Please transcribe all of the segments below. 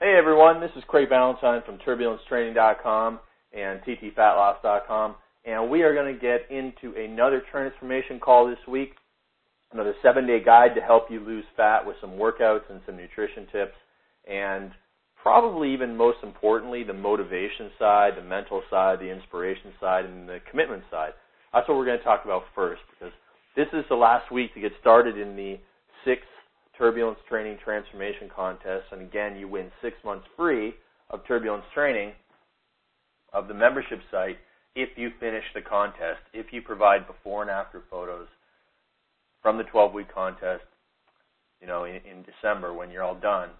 Hey everyone, this is Craig Ballantyne from TurbulenceTraining.com and TTFatLoss.com, and we are going to get into another transformation call this week, another seven-day guide to help you lose fat with some workouts and some nutrition tips, and probably even most importantly, the motivation side, the mental side, the inspiration side, and the commitment side. That's what we're going to talk about first because this is the last week to get started in the sixth Turbulence Training Transformation Contest. And again, you win six months free of Turbulence Training of the membership site if you finish the contest, if you provide before and after photos from the 12 week contest, you know, in, in December when you're all done,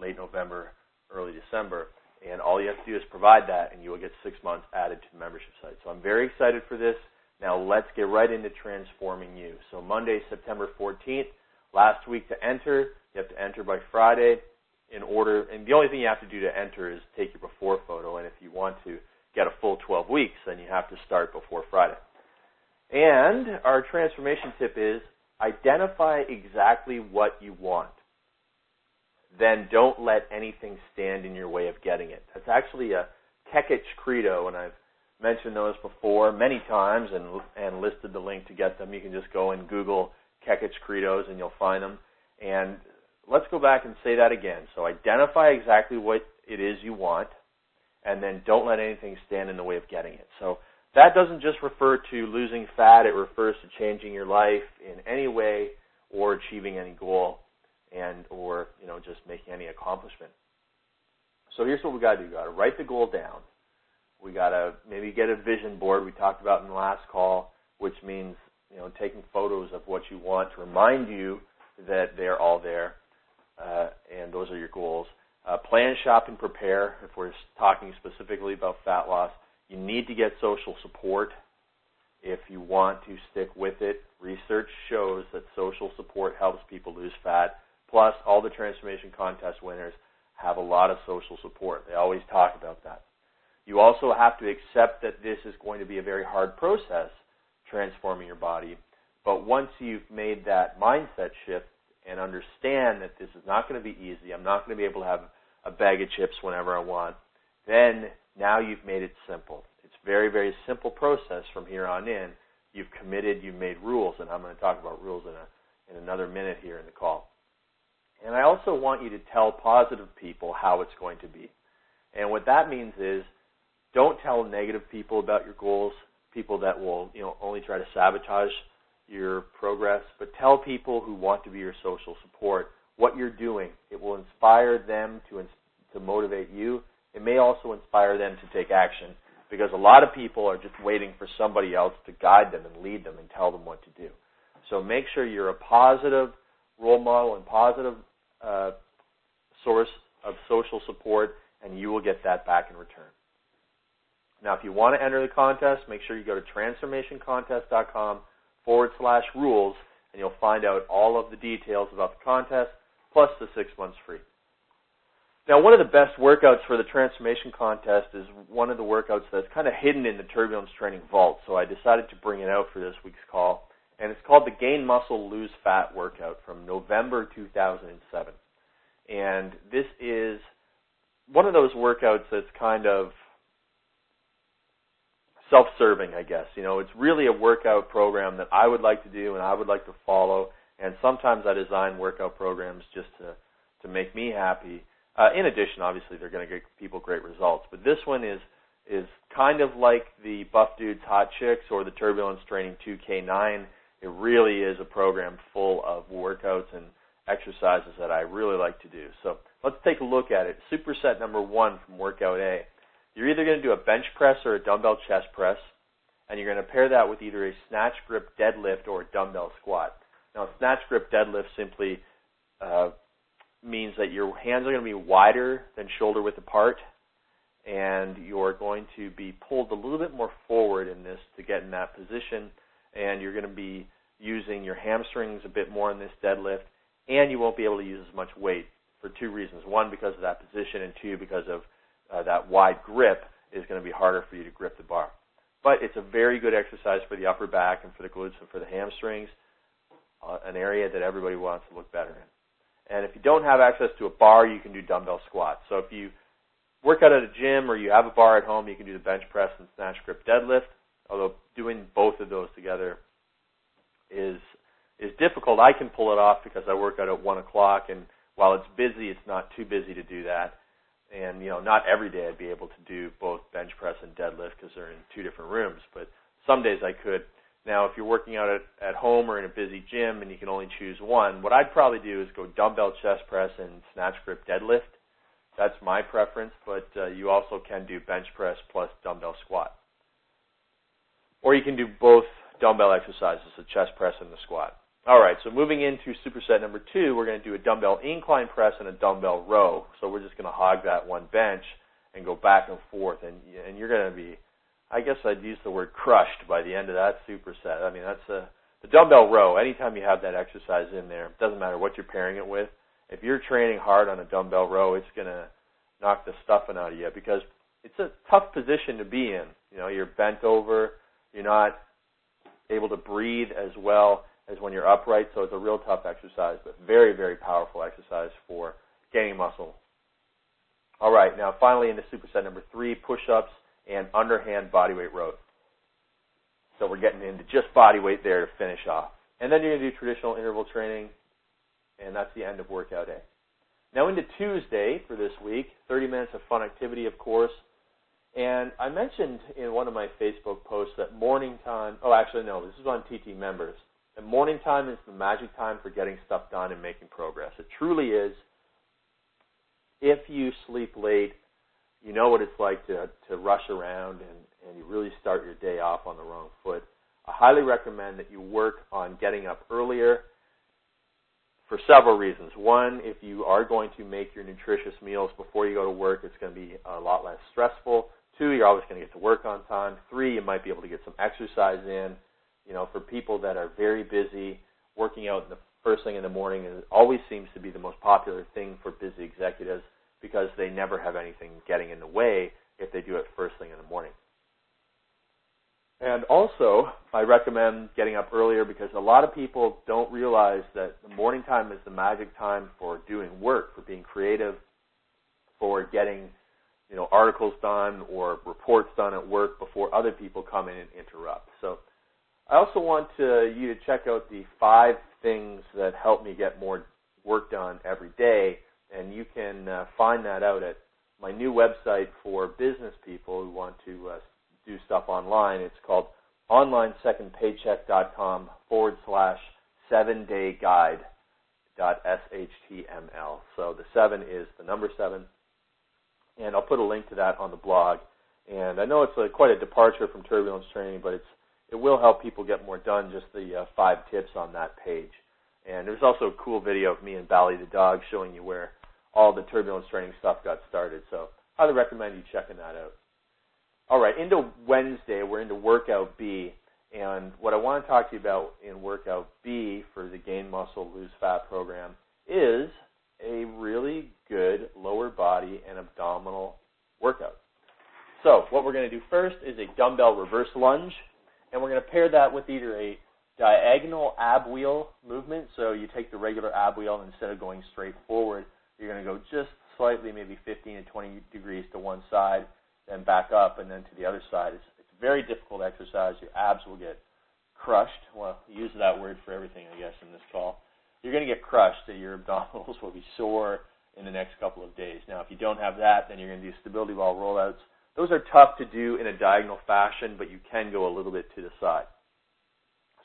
late November, early December. And all you have to do is provide that, and you will get six months added to the membership site. So I'm very excited for this. Now let's get right into transforming you. So Monday, September 14th, last week to enter. You have to enter by Friday in order, and the only thing you have to do to enter is take your before photo. And if you want to get a full 12 weeks, then you have to start before Friday. And our transformation tip is identify exactly what you want. Then don't let anything stand in your way of getting it. That's actually a Kekich credo, and I've mentioned those before many times and and listed the link to get them. You can just go and Google Kekich credos and you'll find them. And let's go back and say that again. So identify exactly what it is you want, and then don't let anything stand in the way of getting it. So that doesn't just refer to losing fat, it refers to changing your life in any way or achieving any goal and or, you know, just making any accomplishment. So here's what we gotta do. We gotta write the goal down. We gotta maybe get a vision board we talked about in the last call, which means, you know, taking photos of what you want to remind you that they're all there. Uh, and those are your goals. Uh, plan, shop, and prepare. If we're talking specifically about fat loss, you need to get social support if you want to stick with it. Research shows that social support helps people lose fat. Plus, all the transformation contest winners have a lot of social support. They always talk about that. You also have to accept that this is going to be a very hard process, transforming your body. But once you've made that mindset shift and understand that this is not going to be easy, I'm not going to be able to have a bag of chips whenever I want, then now you've made it simple. It's very, very simple process from here on in. You've committed, you've made rules, and I'm going to talk about rules in, a, in another minute here in the call. And I also want you to tell positive people how it's going to be. And what that means is don't tell negative people about your goals, people that will, you know, only try to sabotage your progress, but tell people who want to be your social support what you're doing. It will inspire them to to motivate you. It may also inspire them to take action because a lot of people are just waiting for somebody else to guide them and lead them and tell them what to do. So make sure you're a positive role model and positive uh, source of social support, and you will get that back in return. Now, if you want to enter the contest, make sure you go to transformationcontest.com forward slash rules, and you'll find out all of the details about the contest, plus the six months free. Now, one of the best workouts for the transformation contest is one of the workouts that's kind of hidden in the turbulence training vault. So I decided to bring it out for this week's call, and it's called the Gain Muscle Lose Fat workout from November 2007. And this is one of those workouts that's kind of self-serving, I guess. You know, it's really a workout program that I would like to do and I would like to follow. And sometimes I design workout programs just to to make me happy. Uh, in addition, obviously, they're going to get people great results. But this one is is kind of like the Buff Dudes Hot Chicks or the Turbulence Training 2K9. It really is a program full of workouts and exercises that I really like to do. So let's take a look at it. Superset number one from Workout A. You're either going to do a bench press or a dumbbell chest press, and you're going to pair that with either a snatch grip deadlift or a dumbbell squat. Now, snatch grip deadlift simply uh, means that your hands are going to be wider than shoulder width apart, and you're going to be pulled a little bit more forward in this to get in that position, and you're going to be using your hamstrings a bit more in this deadlift, and you won't be able to use as much weight for two reasons. One, because of that position, and two, because of uh, that wide grip is going to be harder for you to grip the bar. But it's a very good exercise for the upper back and for the glutes and for the hamstrings, uh, an area that everybody wants to look better in. And if you don't have access to a bar, you can do dumbbell squats. So if you work out at a gym or you have a bar at home, you can do the bench press and snatch grip deadlift. Although doing both of those together is is difficult. I can pull it off because I work out at one o'clock, and while it's busy, it's not too busy to do that. And you know, not every day I'd be able to do both bench press and deadlift because they're in two different rooms. But some days I could. Now, if you're working out at, at home or in a busy gym and you can only choose one, what I'd probably do is go dumbbell chest press and snatch grip deadlift. That's my preference, but uh, you also can do bench press plus dumbbell squat. Or you can do both dumbbell exercises, the chest press and the squat. All right, so moving into superset number two, we're going to do a dumbbell incline press and a dumbbell row. So we're just going to hog that one bench and go back and forth, and and you're going to be, I guess I'd use the word crushed by the end of that superset. I mean that's a the dumbbell row. Anytime you have that exercise in there, it doesn't matter what you're pairing it with. If you're training hard on a dumbbell row, it's going to knock the stuffing out of you because it's a tough position to be in. You know, you're bent over, you're not able to breathe as well as when you're upright. So it's a real tough exercise, but very, very powerful exercise for gaining muscle. All right, now finally into superset number three, push-ups and underhand bodyweight rows. So we're getting into just body weight there to finish off. And then you're going to do traditional interval training, and that's the end of workout A. Now into Tuesday for this week, 30 minutes of fun activity, of course. And I mentioned in one of my Facebook posts that morning time, oh actually no, this is on TT members, that morning time is the magic time for getting stuff done and making progress. It truly is. If you sleep late, you know what it's like to, to rush around and, and you really start your day off on the wrong foot. I highly recommend that you work on getting up earlier for several reasons. One, if you are going to make your nutritious meals before you go to work, it's going to be a lot less stressful. Two, you're always going to get to work on time. Three, you might be able to get some exercise in. You know, for people that are very busy, working out in the first thing in the morning is, always seems to be the most popular thing for busy executives because they never have anything getting in the way if they do it first thing in the morning. And also, I recommend getting up earlier because a lot of people don't realize that the morning time is the magic time for doing work, for being creative, for getting you know, articles done or reports done at work before other people come in and interrupt. So I also want to, you to check out the five things that help me get more work done every day, and you can uh, find that out at my new website for business people who want to uh, do stuff online. It's called onlinesecondpaycheck.com forward slash seven day guide dot shtml. So the seven is the number seven, and I'll put a link to that on the blog. And I know it's a, quite a departure from turbulence training, but it's it will help people get more done. Just the uh, five tips on that page. And there's also a cool video of me and Bally the dog showing you where all the turbulence training stuff got started. So highly recommend you checking that out. All right, into Wednesday, we're into workout B. And what I want to talk to you about in workout B for the Gain Muscle, Lose Fat program is a really good lower body and abdominal workout. So what we're going to do first is a dumbbell reverse lunge, and we're going to pair that with either a diagonal ab wheel movement. So you take the regular ab wheel and instead of going straight forward, you're going to go just slightly, maybe 15 to 20 degrees to one side, then back up, and then to the other side. It's, it's a very difficult exercise. Your abs will get crushed. Well, use that word for everything, I guess, in this call you're going to get crushed. Your abdominals will be sore in the next couple of days. Now, if you don't have that, then you're going to do stability ball rollouts. Those are tough to do in a diagonal fashion, but you can go a little bit to the side.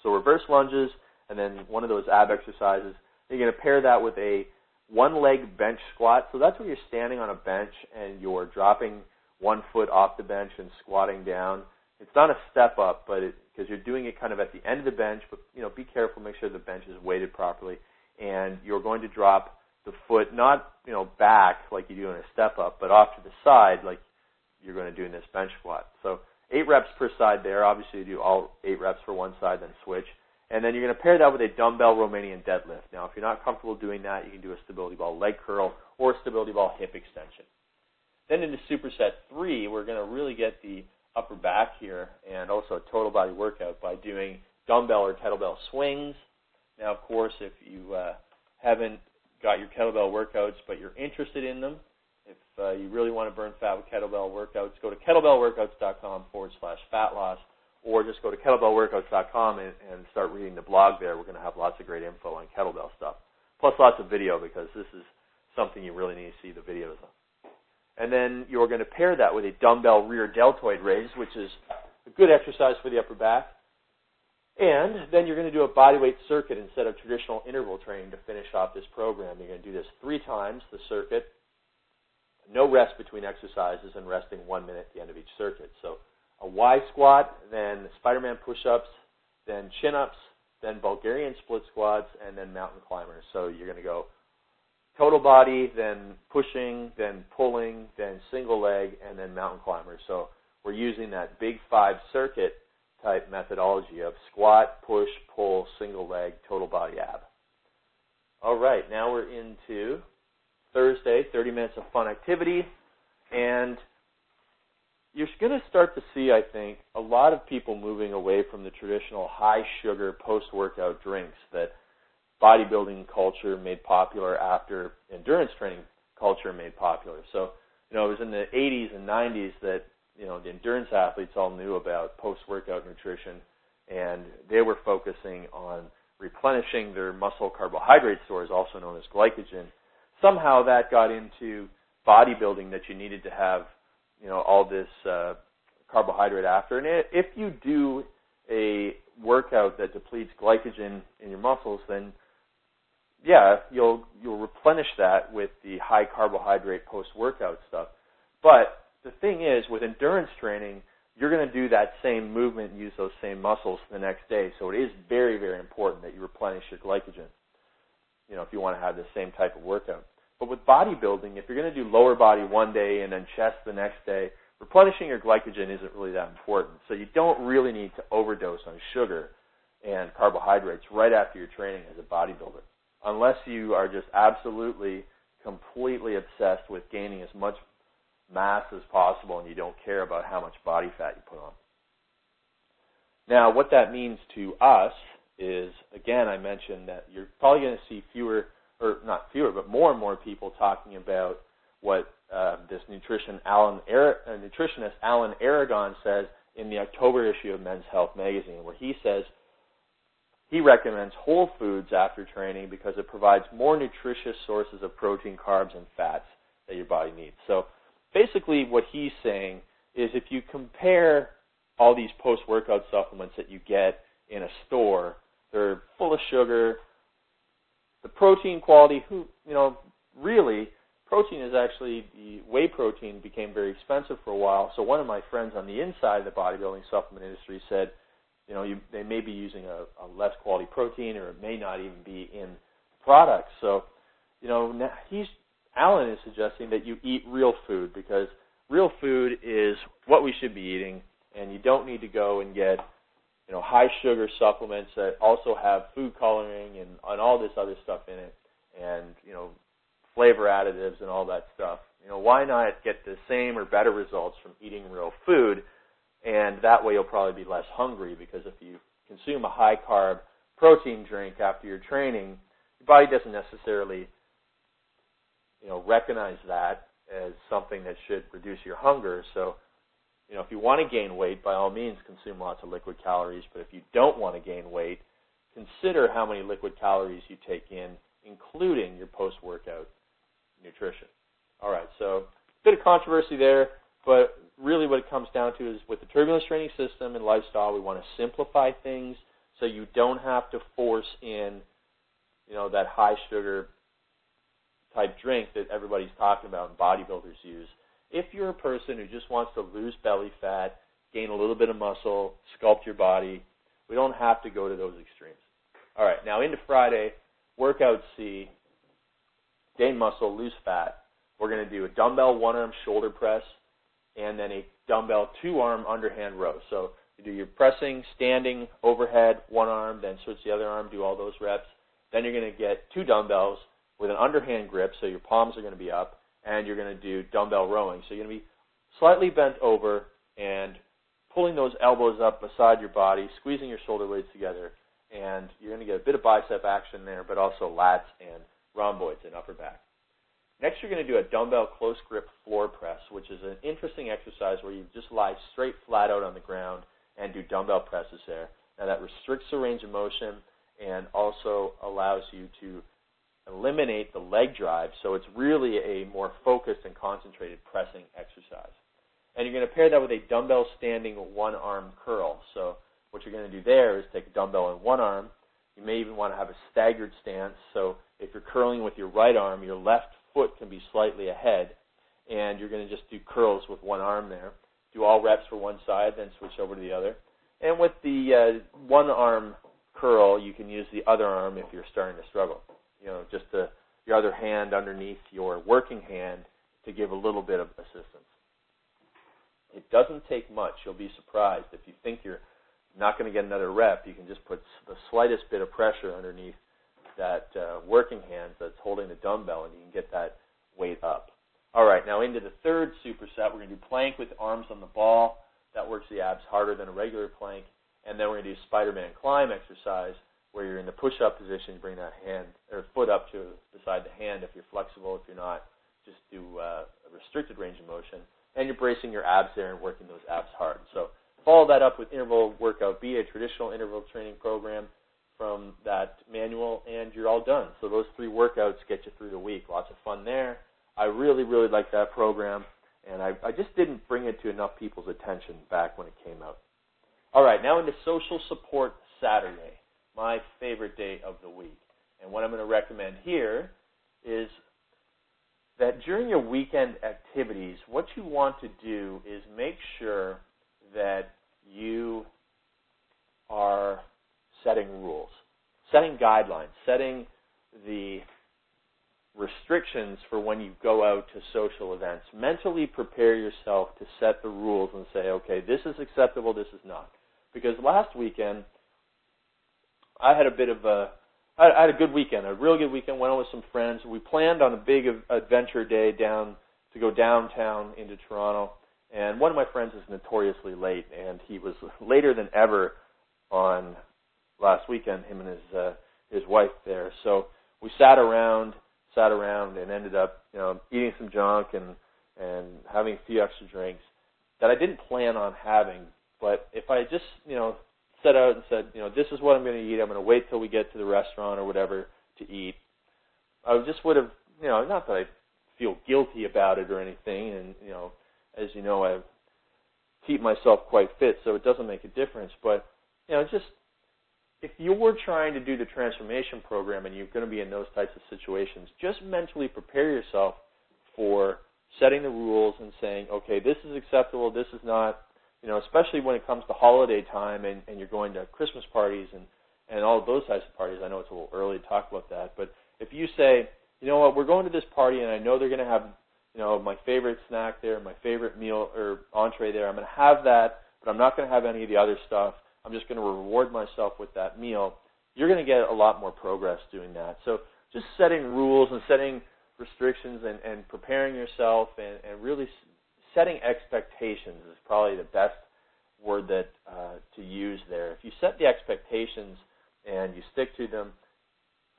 So reverse lunges and then one of those ab exercises. You're going to pair that with a one leg bench squat. So that's where you're standing on a bench and you're dropping one foot off the bench and squatting down. It's not a step up, but because you're doing it kind of at the end of the bench, but you know, be careful, make sure the bench is weighted properly and you're going to drop the foot not you know back like you do in a step up, but off to the side like you're going to do in this bench squat. So eight reps per side there. Obviously, you do all eight reps for one side, then switch. And then you're going to pair that with a dumbbell Romanian deadlift. Now, if you're not comfortable doing that, you can do a stability ball leg curl or a stability ball hip extension. Then into superset three, we're going to really get the upper back here and also a total body workout by doing dumbbell or kettlebell swings, now, of course, if you uh, haven't got your kettlebell workouts, but you're interested in them, if uh, you really want to burn fat with kettlebell workouts, go to kettlebellworkouts.com forward slash fat loss, or just go to kettlebellworkouts.com and, and start reading the blog there. We're going to have lots of great info on kettlebell stuff, plus lots of video because this is something you really need to see the videos on. And then you're going to pair that with a dumbbell rear deltoid raise, which is a good exercise for the upper back. And then you're going to do a bodyweight circuit instead of traditional interval training to finish off this program. You're going to do this three times, the circuit. No rest between exercises and resting one minute at the end of each circuit. So a Y squat, then Spider-Man push-ups, then chin-ups, then Bulgarian split squats, and then mountain climbers. So you're going to go total body, then pushing, then pulling, then single leg, and then mountain climbers. So we're using that big five circuit type methodology of squat, push, pull, single leg, total body ab. All right, now we're into Thursday, 30 minutes of fun activity, and you're going to start to see, I think, a lot of people moving away from the traditional high sugar post workout drinks that bodybuilding culture made popular after endurance training culture made popular. So, you know, it was in the 80s and 90s that you know the endurance athletes all knew about post-workout nutrition, and they were focusing on replenishing their muscle carbohydrate stores, also known as glycogen. Somehow that got into bodybuilding that you needed to have, you know, all this uh, carbohydrate after. And if you do a workout that depletes glycogen in your muscles, then yeah, you'll you'll replenish that with the high carbohydrate post workout stuff. But the thing is, with endurance training, you're going to do that same movement and use those same muscles the next day. So it is very, very important that you replenish your glycogen. You know, if you want to have the same type of workout. But with bodybuilding, if you're going to do lower body one day and then chest the next day, replenishing your glycogen isn't really that important. So you don't really need to overdose on sugar and carbohydrates right after your training as a bodybuilder. Unless you are just absolutely completely obsessed with gaining as much mass as possible and you don't care about how much body fat you put on. Now, what that means to us is, again, I mentioned that you're probably going to see fewer, or not fewer, but more and more people talking about what uh, this nutrition Alan, uh, nutritionist Alan Aragon says in the October issue of Men's Health magazine, where he says he recommends whole foods after training because it provides more nutritious sources of protein, carbs, and fats that your body needs. So basically what he's saying is if you compare all these post-workout supplements that you get in a store, they're full of sugar. The protein quality, who you know, really, protein is actually the whey protein became very expensive for a while. So one of my friends on the inside of the bodybuilding supplement industry said, you know, you, they may be using a, a less quality protein, or it may not even be in products. So, you know, now he's Alan is suggesting that you eat real food because real food is what we should be eating, and you don't need to go and get you know high sugar supplements that also have food coloring and, and all this other stuff in it, and you know flavor additives and all that stuff. You know why not get the same or better results from eating real food, and that way you'll probably be less hungry because if you consume a high carb protein drink after your training, your body doesn't necessarily you know, recognize that as something that should reduce your hunger. So, you know, if you want to gain weight, by all means, consume lots of liquid calories. But if you don't want to gain weight, consider how many liquid calories you take in, including your post-workout nutrition. All right, so a bit of controversy there, but really what it comes down to is with the turbulence training system and lifestyle, we want to simplify things so you don't have to force in, you know, that high sugar type drink that everybody's talking about and bodybuilders use. If you're a person who just wants to lose belly fat, gain a little bit of muscle, sculpt your body, we don't have to go to those extremes. All right, now into Friday, workout C, gain muscle, lose fat. We're going to do a dumbbell one arm shoulder press and then a dumbbell two arm underhand row. So you do your pressing, standing, overhead, one arm, then switch the other arm, do all those reps. Then you're going to get two dumbbells with an underhand grip, so your palms are going to be up, and you're going to do dumbbell rowing. So you're going to be slightly bent over and pulling those elbows up beside your body, squeezing your shoulder blades together, and you're going to get a bit of bicep action there, but also lats and rhomboids and upper back. Next, you're going to do a dumbbell close grip floor press, which is an interesting exercise where you just lie straight flat out on the ground and do dumbbell presses there. Now, that restricts the range of motion and also allows you to eliminate the leg drive, so it's really a more focused and concentrated pressing exercise. And you're going to pair that with a dumbbell standing one arm curl. So what you're going to do there is take a dumbbell in one arm. You may even want to have a staggered stance. So if you're curling with your right arm, your left foot can be slightly ahead, and you're going to just do curls with one arm there. Do all reps for one side, then switch over to the other. And with the uh, one arm curl, you can use the other arm if you're starting to struggle. You know, just the, your other hand underneath your working hand to give a little bit of assistance. It doesn't take much. You'll be surprised if you think you're not going to get another rep. You can just put the slightest bit of pressure underneath that uh, working hand that's holding the dumbbell, and you can get that weight up. All right, now into the third superset. We're going to do plank with arms on the ball. That works the abs harder than a regular plank. And then we're going to do Spider-Man climb exercise, where you're in the push-up position. Bring that hand or foot up to beside the hand if you're flexible. If you're not, just do uh, a restricted range of motion. And you're bracing your abs there and working those abs hard. So follow that up with interval workout B, a traditional interval training program from that manual, and you're all done. So those three workouts get you through the week. Lots of fun there. I really, really like that program, and I, I just didn't bring it to enough people's attention back when it came out. All right, now into Social Support Saturday, my favorite day of the week. And what I'm going to recommend here is that during your weekend activities, what you want to do is make sure that you are setting rules, setting guidelines, setting the restrictions for when you go out to social events. Mentally prepare yourself to set the rules and say, okay, this is acceptable, this is not. Because last weekend, I had a bit of a, I had a good weekend, a real good weekend. Went out with some friends. We planned on a big adventure day down to go downtown into Toronto. And one of my friends is notoriously late, and he was later than ever on last weekend. Him and his uh, his wife there. So we sat around, sat around, and ended up, you know, eating some junk and and having a few extra drinks that I didn't plan on having. But if I just, you know, set out and said, you know, this is what I'm going to eat. I'm going to wait till we get to the restaurant or whatever to eat. I just would have, you know, not that I feel guilty about it or anything, and you know, as you know, I keep myself quite fit, so it doesn't make a difference. But you know, just if you were trying to do the transformation program and you're going to be in those types of situations, just mentally prepare yourself for setting the rules and saying, okay, this is acceptable, this is not. You know, especially when it comes to holiday time and, and you're going to Christmas parties and and all of those types of parties. I know it's a little early to talk about that, but if you say, you know what, we're going to this party and I know they're going to have you know, my favorite snack there, my favorite meal or entree there. I'm going to have that, but I'm not going to have any of the other stuff. I'm just going to reward myself with that meal. You're going to get a lot more progress doing that. So just setting rules and setting restrictions and, and preparing yourself and, and really setting expectations is probably the best word that uh, to use there. If you set the expectations and you stick to them,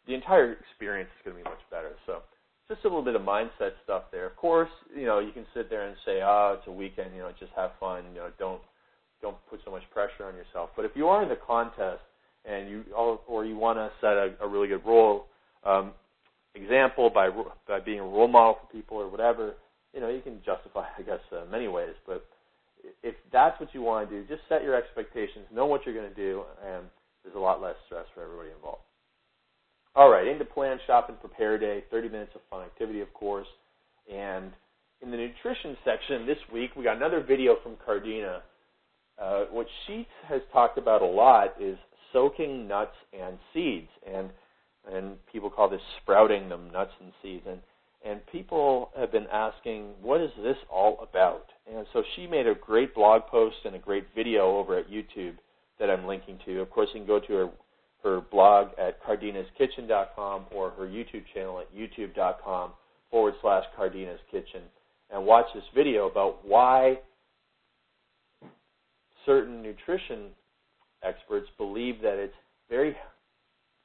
the entire experience is going to be much better. So just a little bit of mindset stuff there. Of course, you know, you can sit there and say, "Ah, oh, it's a weekend, you know, just have fun, you know, don't don't put so much pressure on yourself." But if you are in the contest and you or you want to set a, a really good role um, example by by being a role model for people or whatever, you know, you can justify, I guess, uh, many ways. But if that's what you want to do, just set your expectations, know what you're going to do, and there's a lot less stress for everybody involved. All right, into plan, shop, and prepare day. 30 minutes of fun activity, of course. And in the nutrition section this week, we got another video from Cardina. Uh, what she has talked about a lot is soaking nuts and seeds, and and people call this sprouting them nuts and seeds. And and people have been asking, what is this all about? And so she made a great blog post and a great video over at YouTube that I'm linking to. Of course, you can go to her her blog at cardinaskitchen.com or her YouTube channel at youtube.com forward slash Cardina's Kitchen and watch this video about why certain nutrition experts believe that it's very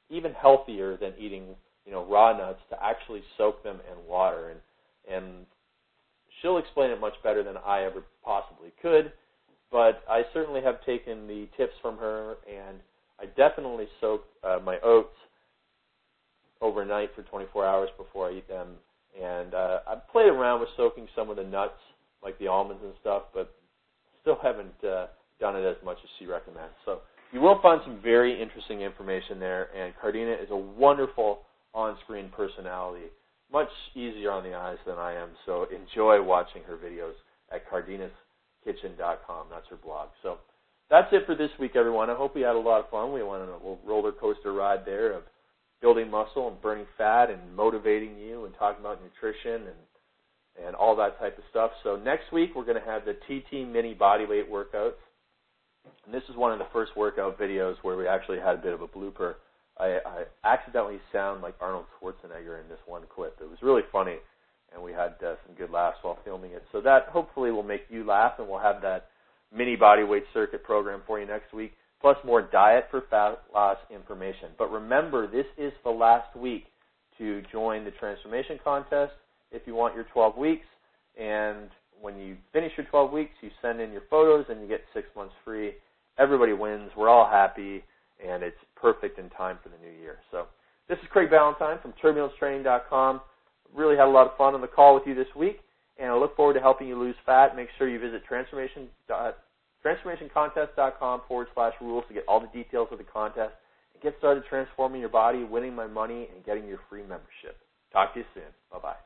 even healthier than eating you know, raw nuts to actually soak them in water, and and she'll explain it much better than I ever possibly could. But I certainly have taken the tips from her, and I definitely soak uh, my oats overnight for 24 hours before I eat them. And uh, I've played around with soaking some of the nuts, like the almonds and stuff, but still haven't uh, done it as much as she recommends. So you will find some very interesting information there. And Cardina is a wonderful on-screen personality, much easier on the eyes than I am. So enjoy watching her videos at cardinaskitchen.com. That's her blog. So that's it for this week, everyone. I hope we had a lot of fun. We went on a little roller coaster ride there of building muscle and burning fat and motivating you and talking about nutrition and and all that type of stuff. So next week we're going to have the TT mini bodyweight workouts. And this is one of the first workout videos where we actually had a bit of a blooper. I, I accidentally sound like Arnold Schwarzenegger in this one clip. It was really funny, and we had uh, some good laughs while filming it. So that hopefully will make you laugh, and we'll have that mini bodyweight circuit program for you next week plus more diet for fat loss information. But remember, this is the last week to join the transformation contest if you want your 12 weeks. And when you finish your 12 weeks, you send in your photos and you get six months free. Everybody wins. We're all happy, and it's perfect in time for the new year. So this is Craig Ballantyne from TurbulenceTraining.com. Really had a lot of fun on the call with you this week, and I look forward to helping you lose fat. Make sure you visit transformation transformationcontest.com forward slash rules to get all the details of the contest and get started transforming your body, winning my money, and getting your free membership. Talk to you soon. Bye bye.